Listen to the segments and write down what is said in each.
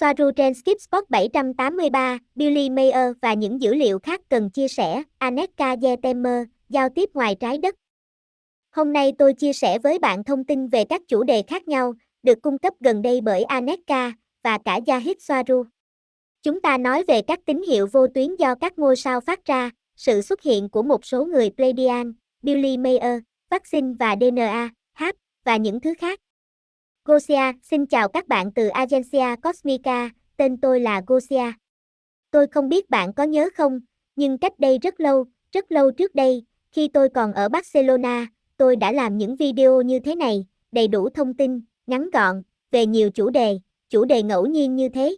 Soaru trên Skip Spot 783, Billy Mayer và những dữ liệu khác cần chia sẻ, Aneka Yetemer, giao tiếp ngoài trái đất. Hôm nay tôi chia sẻ với bạn thông tin về các chủ đề khác nhau, được cung cấp gần đây bởi Aneka và cả Yahid Soaru. Chúng ta nói về các tín hiệu vô tuyến do các ngôi sao phát ra, sự xuất hiện của một số người Pleiadian, Billy Mayer, vaccine và DNA, H, và những thứ khác. Gosia, xin chào các bạn từ Agencia Cosmica, tên tôi là Gosia. Tôi không biết bạn có nhớ không, nhưng cách đây rất lâu, rất lâu trước đây, khi tôi còn ở Barcelona, tôi đã làm những video như thế này, đầy đủ thông tin, ngắn gọn, về nhiều chủ đề, chủ đề ngẫu nhiên như thế.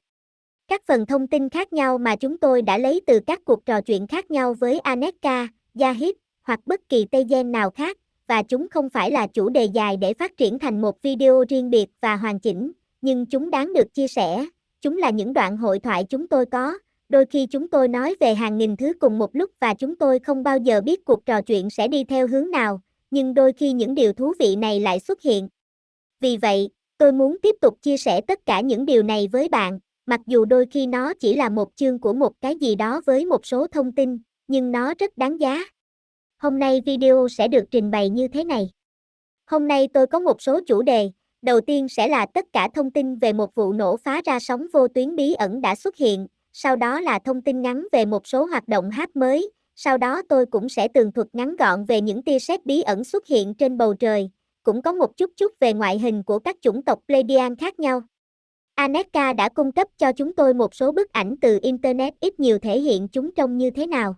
Các phần thông tin khác nhau mà chúng tôi đã lấy từ các cuộc trò chuyện khác nhau với Aneka, Yahid, hoặc bất kỳ Tây Gen nào khác, và chúng không phải là chủ đề dài để phát triển thành một video riêng biệt và hoàn chỉnh, nhưng chúng đáng được chia sẻ. Chúng là những đoạn hội thoại chúng tôi có, đôi khi chúng tôi nói về hàng nghìn thứ cùng một lúc và chúng tôi không bao giờ biết cuộc trò chuyện sẽ đi theo hướng nào, nhưng đôi khi những điều thú vị này lại xuất hiện. Vì vậy, tôi muốn tiếp tục chia sẻ tất cả những điều này với bạn, mặc dù đôi khi nó chỉ là một chương của một cái gì đó với một số thông tin, nhưng nó rất đáng giá. Hôm nay video sẽ được trình bày như thế này. Hôm nay tôi có một số chủ đề, đầu tiên sẽ là tất cả thông tin về một vụ nổ phá ra sóng vô tuyến bí ẩn đã xuất hiện, sau đó là thông tin ngắn về một số hoạt động hát mới, sau đó tôi cũng sẽ tường thuật ngắn gọn về những tia sét bí ẩn xuất hiện trên bầu trời, cũng có một chút chút về ngoại hình của các chủng tộc Pleiadian khác nhau. Aneka đã cung cấp cho chúng tôi một số bức ảnh từ Internet ít nhiều thể hiện chúng trông như thế nào.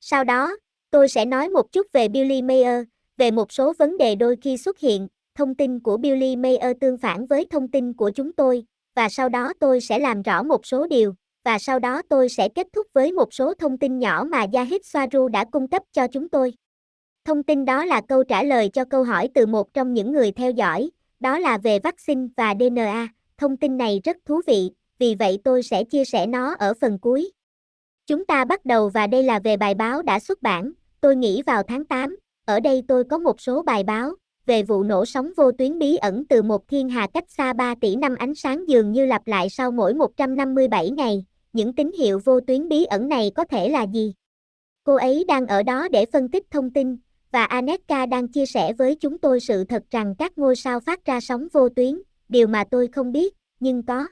Sau đó, tôi sẽ nói một chút về Billy Mayer, về một số vấn đề đôi khi xuất hiện, thông tin của Billy Mayer tương phản với thông tin của chúng tôi, và sau đó tôi sẽ làm rõ một số điều, và sau đó tôi sẽ kết thúc với một số thông tin nhỏ mà Yahid Swaru đã cung cấp cho chúng tôi. Thông tin đó là câu trả lời cho câu hỏi từ một trong những người theo dõi, đó là về vaccine và DNA. Thông tin này rất thú vị, vì vậy tôi sẽ chia sẻ nó ở phần cuối. Chúng ta bắt đầu và đây là về bài báo đã xuất bản, tôi nghĩ vào tháng 8, ở đây tôi có một số bài báo về vụ nổ sóng vô tuyến bí ẩn từ một thiên hà cách xa 3 tỷ năm ánh sáng dường như lặp lại sau mỗi 157 ngày, những tín hiệu vô tuyến bí ẩn này có thể là gì? Cô ấy đang ở đó để phân tích thông tin, và Aneka đang chia sẻ với chúng tôi sự thật rằng các ngôi sao phát ra sóng vô tuyến, điều mà tôi không biết, nhưng có.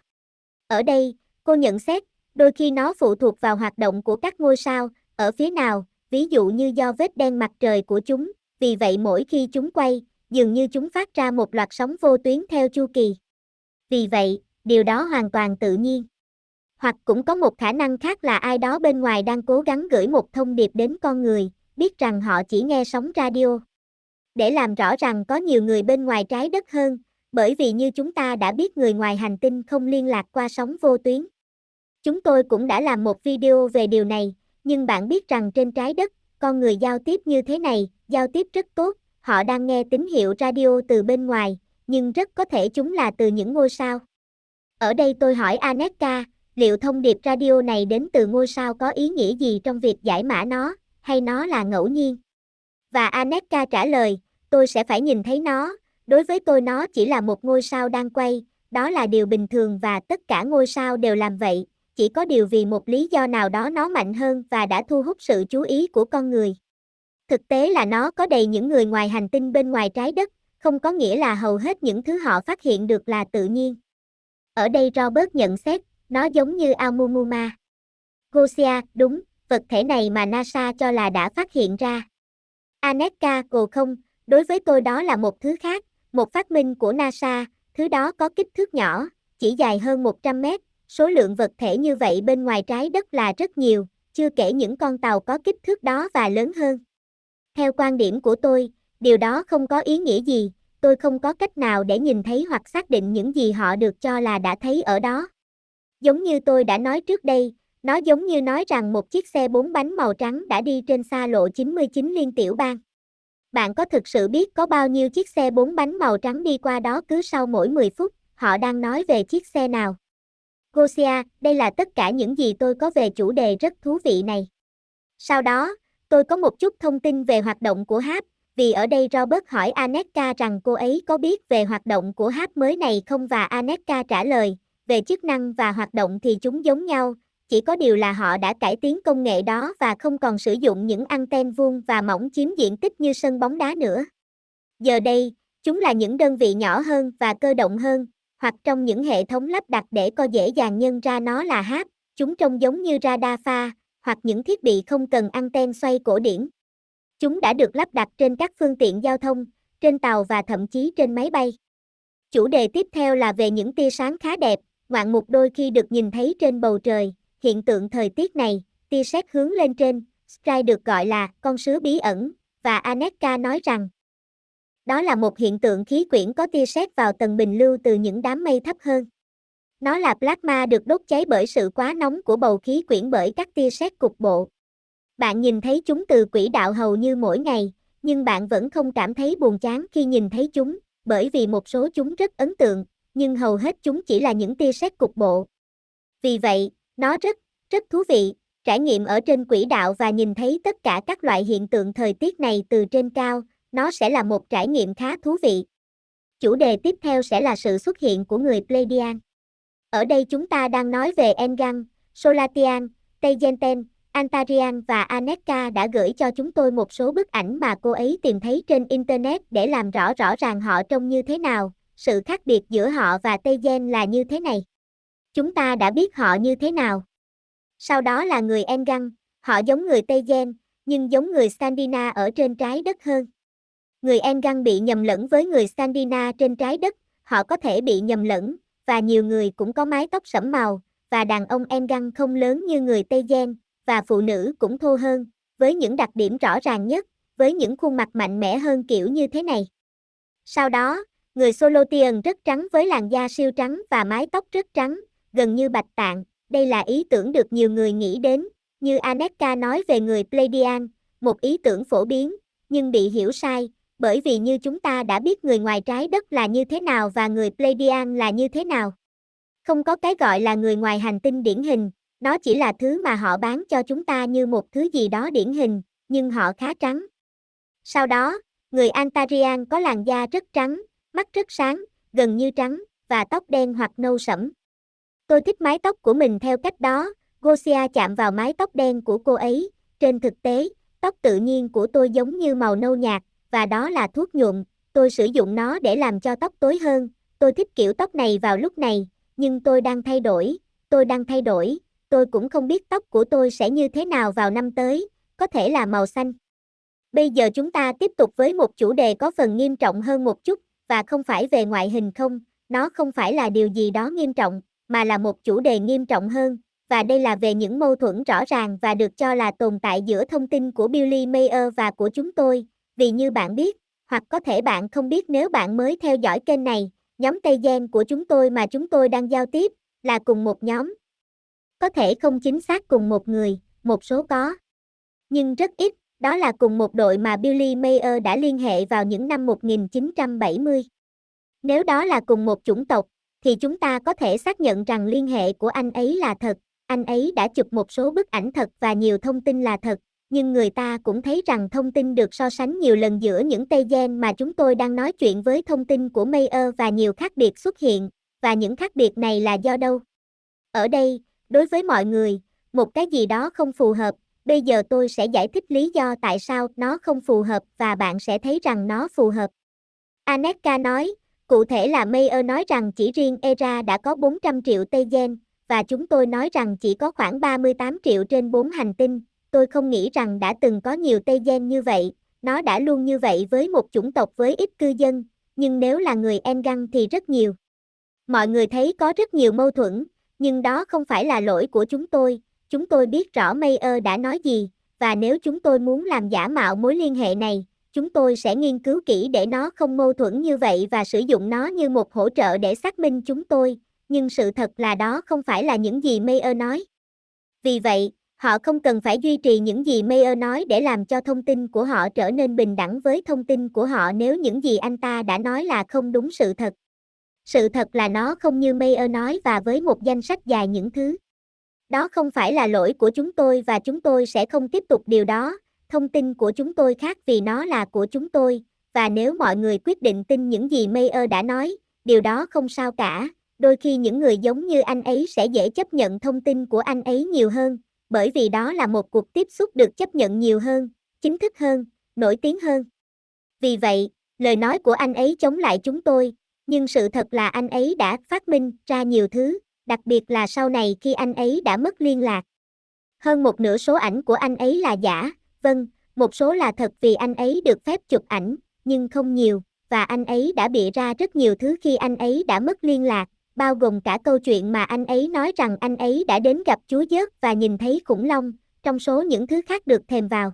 Ở đây, cô nhận xét, đôi khi nó phụ thuộc vào hoạt động của các ngôi sao, ở phía nào, ví dụ như do vết đen mặt trời của chúng, vì vậy mỗi khi chúng quay, dường như chúng phát ra một loạt sóng vô tuyến theo chu kỳ. Vì vậy, điều đó hoàn toàn tự nhiên. Hoặc cũng có một khả năng khác là ai đó bên ngoài đang cố gắng gửi một thông điệp đến con người, biết rằng họ chỉ nghe sóng radio. Để làm rõ rằng có nhiều người bên ngoài trái đất hơn, bởi vì như chúng ta đã biết người ngoài hành tinh không liên lạc qua sóng vô tuyến. Chúng tôi cũng đã làm một video về điều này, nhưng bạn biết rằng trên trái đất, con người giao tiếp như thế này, giao tiếp rất tốt, họ đang nghe tín hiệu radio từ bên ngoài, nhưng rất có thể chúng là từ những ngôi sao. Ở đây tôi hỏi Aneka, liệu thông điệp radio này đến từ ngôi sao có ý nghĩa gì trong việc giải mã nó, hay nó là ngẫu nhiên? Và Aneka trả lời, tôi sẽ phải nhìn thấy nó, đối với tôi nó chỉ là một ngôi sao đang quay, đó là điều bình thường và tất cả ngôi sao đều làm vậy, chỉ có điều vì một lý do nào đó nó mạnh hơn và đã thu hút sự chú ý của con người. Thực tế là nó có đầy những người ngoài hành tinh bên ngoài trái đất, không có nghĩa là hầu hết những thứ họ phát hiện được là tự nhiên. Ở đây Robert nhận xét, nó giống như Aumumuma. Gosia, đúng, vật thể này mà NASA cho là đã phát hiện ra. Aneka, cô không, đối với tôi đó là một thứ khác, một phát minh của NASA, thứ đó có kích thước nhỏ, chỉ dài hơn 100 mét, số lượng vật thể như vậy bên ngoài trái đất là rất nhiều, chưa kể những con tàu có kích thước đó và lớn hơn. Theo quan điểm của tôi, điều đó không có ý nghĩa gì, tôi không có cách nào để nhìn thấy hoặc xác định những gì họ được cho là đã thấy ở đó. Giống như tôi đã nói trước đây, nó giống như nói rằng một chiếc xe bốn bánh màu trắng đã đi trên xa lộ 99 liên tiểu bang. Bạn có thực sự biết có bao nhiêu chiếc xe bốn bánh màu trắng đi qua đó cứ sau mỗi 10 phút, họ đang nói về chiếc xe nào? Gosia, đây là tất cả những gì tôi có về chủ đề rất thú vị này. Sau đó, tôi có một chút thông tin về hoạt động của HAP, vì ở đây Robert hỏi Aneka rằng cô ấy có biết về hoạt động của HAP mới này không và Aneka trả lời, về chức năng và hoạt động thì chúng giống nhau, chỉ có điều là họ đã cải tiến công nghệ đó và không còn sử dụng những anten vuông và mỏng chiếm diện tích như sân bóng đá nữa. Giờ đây, chúng là những đơn vị nhỏ hơn và cơ động hơn, hoặc trong những hệ thống lắp đặt để co dễ dàng nhân ra nó là HAP, chúng trông giống như radar pha, hoặc những thiết bị không cần anten xoay cổ điển. Chúng đã được lắp đặt trên các phương tiện giao thông, trên tàu và thậm chí trên máy bay. Chủ đề tiếp theo là về những tia sáng khá đẹp, ngoạn mục đôi khi được nhìn thấy trên bầu trời. Hiện tượng thời tiết này, tia sét hướng lên trên, Sky được gọi là con sứa bí ẩn, và Aneka nói rằng đó là một hiện tượng khí quyển có tia sét vào tầng bình lưu từ những đám mây thấp hơn. Nó là plasma được đốt cháy bởi sự quá nóng của bầu khí quyển bởi các tia sét cục bộ. Bạn nhìn thấy chúng từ quỹ đạo hầu như mỗi ngày, nhưng bạn vẫn không cảm thấy buồn chán khi nhìn thấy chúng, bởi vì một số chúng rất ấn tượng, nhưng hầu hết chúng chỉ là những tia sét cục bộ. Vì vậy, nó rất, rất thú vị, trải nghiệm ở trên quỹ đạo và nhìn thấy tất cả các loại hiện tượng thời tiết này từ trên cao, nó sẽ là một trải nghiệm khá thú vị. Chủ đề tiếp theo sẽ là sự xuất hiện của người Pleiadian. Ở đây chúng ta đang nói về Engang, Solatian, Tejenten, Antarian và Aneka đã gửi cho chúng tôi một số bức ảnh mà cô ấy tìm thấy trên Internet để làm rõ rõ ràng họ trông như thế nào, sự khác biệt giữa họ và Tejen là như thế này. Chúng ta đã biết họ như thế nào. Sau đó là người Engang, họ giống người Tejen, nhưng giống người Sandina ở trên trái đất hơn. Người Engang bị nhầm lẫn với người Sandina trên trái đất, họ có thể bị nhầm lẫn, và nhiều người cũng có mái tóc sẫm màu, và đàn ông Engang không lớn như người Tây Gen, và phụ nữ cũng thô hơn, với những đặc điểm rõ ràng nhất, với những khuôn mặt mạnh mẽ hơn kiểu như thế này. Sau đó, người Solotian rất trắng với làn da siêu trắng và mái tóc rất trắng, gần như bạch tạng, đây là ý tưởng được nhiều người nghĩ đến, như Aneka nói về người Pleiadian, một ý tưởng phổ biến, nhưng bị hiểu sai, bởi vì như chúng ta đã biết người ngoài trái đất là như thế nào và người Pleiadian là như thế nào. Không có cái gọi là người ngoài hành tinh điển hình, nó chỉ là thứ mà họ bán cho chúng ta như một thứ gì đó điển hình, nhưng họ khá trắng. Sau đó, người Antarian có làn da rất trắng, mắt rất sáng, gần như trắng, và tóc đen hoặc nâu sẫm. Tôi thích mái tóc của mình theo cách đó, Gosia chạm vào mái tóc đen của cô ấy, trên thực tế, tóc tự nhiên của tôi giống như màu nâu nhạt, và đó là thuốc nhuộm, tôi sử dụng nó để làm cho tóc tối hơn, tôi thích kiểu tóc này vào lúc này, nhưng tôi đang thay đổi, tôi đang thay đổi, tôi cũng không biết tóc của tôi sẽ như thế nào vào năm tới, có thể là màu xanh. Bây giờ chúng ta tiếp tục với một chủ đề có phần nghiêm trọng hơn một chút, và không phải về ngoại hình không, nó không phải là điều gì đó nghiêm trọng, mà là một chủ đề nghiêm trọng hơn, và đây là về những mâu thuẫn rõ ràng và được cho là tồn tại giữa thông tin của Billy Mayer và của chúng tôi, vì như bạn biết, hoặc có thể bạn không biết nếu bạn mới theo dõi kênh này, nhóm Tây Gen của chúng tôi mà chúng tôi đang giao tiếp, là cùng một nhóm. Có thể không chính xác cùng một người, một số có. Nhưng rất ít, đó là cùng một đội mà Billy Mayer đã liên hệ vào những năm 1970. Nếu đó là cùng một chủng tộc, thì chúng ta có thể xác nhận rằng liên hệ của anh ấy là thật, anh ấy đã chụp một số bức ảnh thật và nhiều thông tin là thật, nhưng người ta cũng thấy rằng thông tin được so sánh nhiều lần giữa những Tây gen mà chúng tôi đang nói chuyện với thông tin của Mayer và nhiều khác biệt xuất hiện, và những khác biệt này là do đâu? Ở đây, đối với mọi người, một cái gì đó không phù hợp, bây giờ tôi sẽ giải thích lý do tại sao nó không phù hợp và bạn sẽ thấy rằng nó phù hợp. Aneka nói, cụ thể là Mayer nói rằng chỉ riêng ERA đã có 400 triệu Tây gen, và chúng tôi nói rằng chỉ có khoảng 38 triệu trên 4 hành tinh, tôi không nghĩ rằng đã từng có nhiều Tây Gen như vậy, nó đã luôn như vậy với một chủng tộc với ít cư dân, nhưng nếu là người Engang thì rất nhiều. Mọi người thấy có rất nhiều mâu thuẫn, nhưng đó không phải là lỗi của chúng tôi, chúng tôi biết rõ Mayer đã nói gì, và nếu chúng tôi muốn làm giả mạo mối liên hệ này, chúng tôi sẽ nghiên cứu kỹ để nó không mâu thuẫn như vậy và sử dụng nó như một hỗ trợ để xác minh chúng tôi, nhưng sự thật là đó không phải là những gì Mayer nói. Vì vậy, Họ không cần phải duy trì những gì Mayer nói để làm cho thông tin của họ trở nên bình đẳng với thông tin của họ nếu những gì anh ta đã nói là không đúng sự thật. Sự thật là nó không như Mayer nói và với một danh sách dài những thứ. Đó không phải là lỗi của chúng tôi và chúng tôi sẽ không tiếp tục điều đó. Thông tin của chúng tôi khác vì nó là của chúng tôi, và nếu mọi người quyết định tin những gì Mayer đã nói, điều đó không sao cả, đôi khi những người giống như anh ấy sẽ dễ chấp nhận thông tin của anh ấy nhiều hơn, bởi vì đó là một cuộc tiếp xúc được chấp nhận nhiều hơn, chính thức hơn, nổi tiếng hơn. Vì vậy, lời nói của anh ấy chống lại chúng tôi, nhưng sự thật là anh ấy đã phát minh ra nhiều thứ, đặc biệt là sau này khi anh ấy đã mất liên lạc. Hơn một nửa số ảnh của anh ấy là giả, vâng, một số là thật vì anh ấy được phép chụp ảnh, nhưng không nhiều, và anh ấy đã bịa ra rất nhiều thứ khi anh ấy đã mất liên lạc, bao gồm cả câu chuyện mà anh ấy nói rằng anh ấy đã đến gặp Chúa dớt và nhìn thấy khủng long, trong số những thứ khác được thèm vào.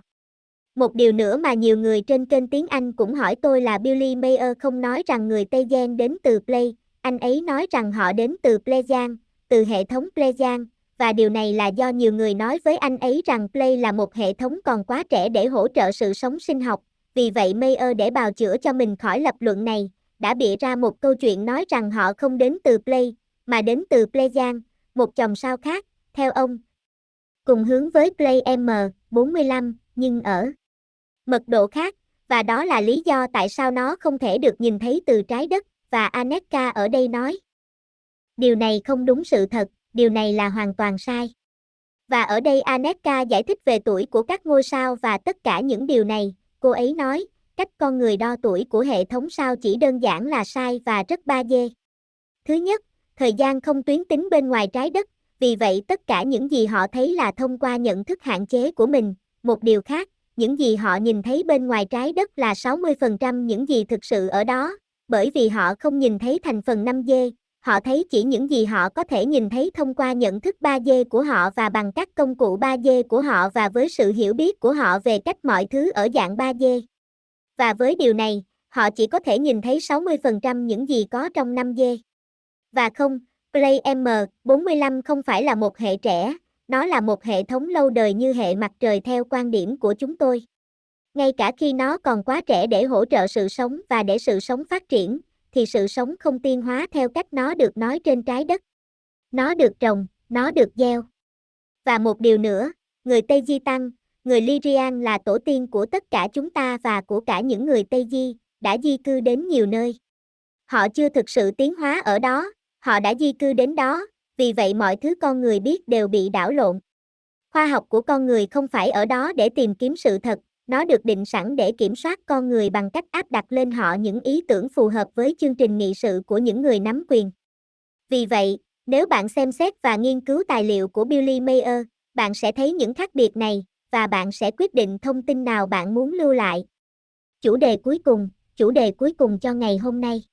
Một điều nữa mà nhiều người trên kênh tiếng Anh cũng hỏi tôi là Billy Mayer không nói rằng người Tây Giang đến từ Play, anh ấy nói rằng họ đến từ Pleiadian, từ hệ thống Pleiadian, và điều này là do nhiều người nói với anh ấy rằng Play là một hệ thống còn quá trẻ để hỗ trợ sự sống sinh học, vì vậy Mayer để bào chữa cho mình khỏi lập luận này, đã bịa ra một câu chuyện nói rằng họ không đến từ Play, mà đến từ Pleiadian, một chòm sao khác, theo ông. Cùng hướng với Play M45, nhưng ở mật độ khác, và đó là lý do tại sao nó không thể được nhìn thấy từ trái đất, và Aneka ở đây nói. Điều này không đúng sự thật, điều này là hoàn toàn sai. Và ở đây Aneka giải thích về tuổi của các ngôi sao và tất cả những điều này, cô ấy nói, cách con người đo tuổi của hệ thống sao chỉ đơn giản là sai và rất ba dê. Thứ nhất, thời gian không tuyến tính bên ngoài trái đất, vì vậy tất cả những gì họ thấy là thông qua nhận thức hạn chế của mình. Một điều khác, những gì họ nhìn thấy bên ngoài trái đất là 60% những gì thực sự ở đó, bởi vì họ không nhìn thấy thành phần 5D, họ thấy chỉ những gì họ có thể nhìn thấy thông qua nhận thức 3D của họ và bằng các công cụ 3D của họ và với sự hiểu biết của họ về cách mọi thứ ở dạng 3D. Và với điều này, họ chỉ có thể nhìn thấy 60% những gì có trong 5D. Và không, Play M45 không phải là một hệ trẻ, nó là một hệ thống lâu đời như hệ mặt trời theo quan điểm của chúng tôi. Ngay cả khi nó còn quá trẻ để hỗ trợ sự sống và để sự sống phát triển, thì sự sống không tiên hóa theo cách nó được nói trên trái đất. Nó được trồng, nó được gieo. Và một điều nữa, người Tây Di Tăng, người Lyrian là tổ tiên của tất cả chúng ta và của cả những người Tây Di, đã di cư đến nhiều nơi. Họ chưa thực sự tiến hóa ở đó, họ đã di cư đến đó, vì vậy mọi thứ con người biết đều bị đảo lộn. Khoa học của con người không phải ở đó để tìm kiếm sự thật, nó được định sẵn để kiểm soát con người bằng cách áp đặt lên họ những ý tưởng phù hợp với chương trình nghị sự của những người nắm quyền. Vì vậy, nếu bạn xem xét và nghiên cứu tài liệu của Billy Mayer, bạn sẽ thấy những khác biệt này, và bạn sẽ quyết định thông tin nào bạn muốn lưu lại. Chủ đề cuối cùng, chủ đề cuối cùng cho ngày hôm nay.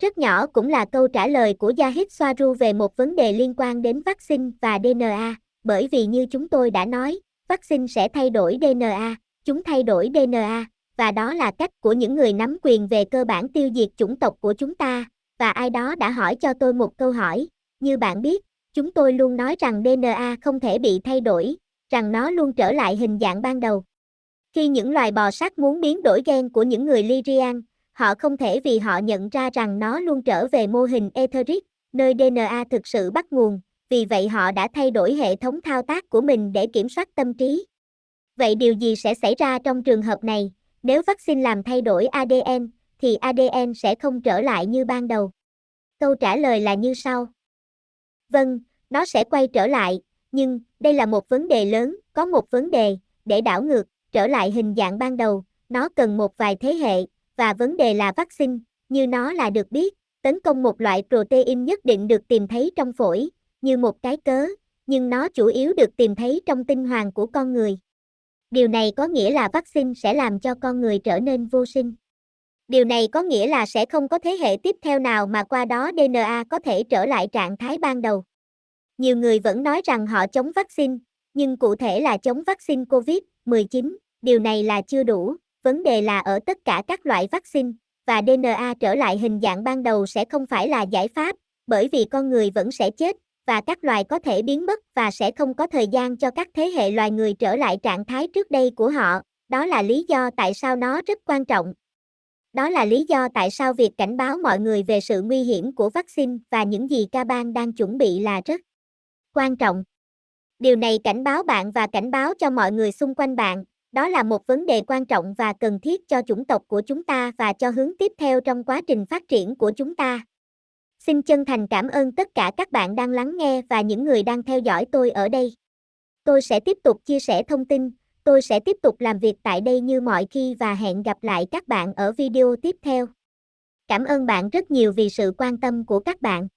Rất nhỏ cũng là câu trả lời của Yahid Soaru về một vấn đề liên quan đến vaccine và DNA, bởi vì như chúng tôi đã nói, vaccine sẽ thay đổi DNA, chúng thay đổi DNA, và đó là cách của những người nắm quyền về cơ bản tiêu diệt chủng tộc của chúng ta, và ai đó đã hỏi cho tôi một câu hỏi, như bạn biết, chúng tôi luôn nói rằng DNA không thể bị thay đổi, rằng nó luôn trở lại hình dạng ban đầu. Khi những loài bò sát muốn biến đổi gen của những người Lyrian, họ không thể vì họ nhận ra rằng nó luôn trở về mô hình etheric, nơi DNA thực sự bắt nguồn, vì vậy họ đã thay đổi hệ thống thao tác của mình để kiểm soát tâm trí. Vậy điều gì sẽ xảy ra trong trường hợp này? Nếu vaccine làm thay đổi ADN, thì ADN sẽ không trở lại như ban đầu. Câu trả lời là như sau. Vâng, nó sẽ quay trở lại, nhưng đây là một vấn đề lớn, có một vấn đề, để đảo ngược, trở lại hình dạng ban đầu, nó cần một vài thế hệ, và vấn đề là vaccine, như nó là được biết, tấn công một loại protein nhất định được tìm thấy trong phổi, như một cái cớ, nhưng nó chủ yếu được tìm thấy trong tinh hoàng của con người. Điều này có nghĩa là vaccine sẽ làm cho con người trở nên vô sinh. Điều này có nghĩa là sẽ không có thế hệ tiếp theo nào mà qua đó DNA có thể trở lại trạng thái ban đầu. Nhiều người vẫn nói rằng họ chống vaccine, nhưng cụ thể là chống vaccine COVID-19, điều này là chưa đủ, vấn đề là ở tất cả các loại vaccine, và DNA trở lại hình dạng ban đầu sẽ không phải là giải pháp, bởi vì con người vẫn sẽ chết, và các loài có thể biến mất và sẽ không có thời gian cho các thế hệ loài người trở lại trạng thái trước đây của họ, đó là lý do tại sao nó rất quan trọng. Đó là lý do tại sao việc cảnh báo mọi người về sự nguy hiểm của vaccine và những gì ca bang đang chuẩn bị là rất quan trọng. Điều này cảnh báo bạn và cảnh báo cho mọi người xung quanh bạn, đó là một vấn đề quan trọng và cần thiết cho chủng tộc của chúng ta và cho hướng tiếp theo trong quá trình phát triển của chúng ta. Xin chân thành cảm ơn tất cả các bạn đang lắng nghe và những người đang theo dõi tôi ở đây. Tôi sẽ tiếp tục chia sẻ thông tin, tôi sẽ tiếp tục làm việc tại đây như mọi khi và hẹn gặp lại các bạn ở video tiếp theo. Cảm ơn bạn rất nhiều vì sự quan tâm của các bạn.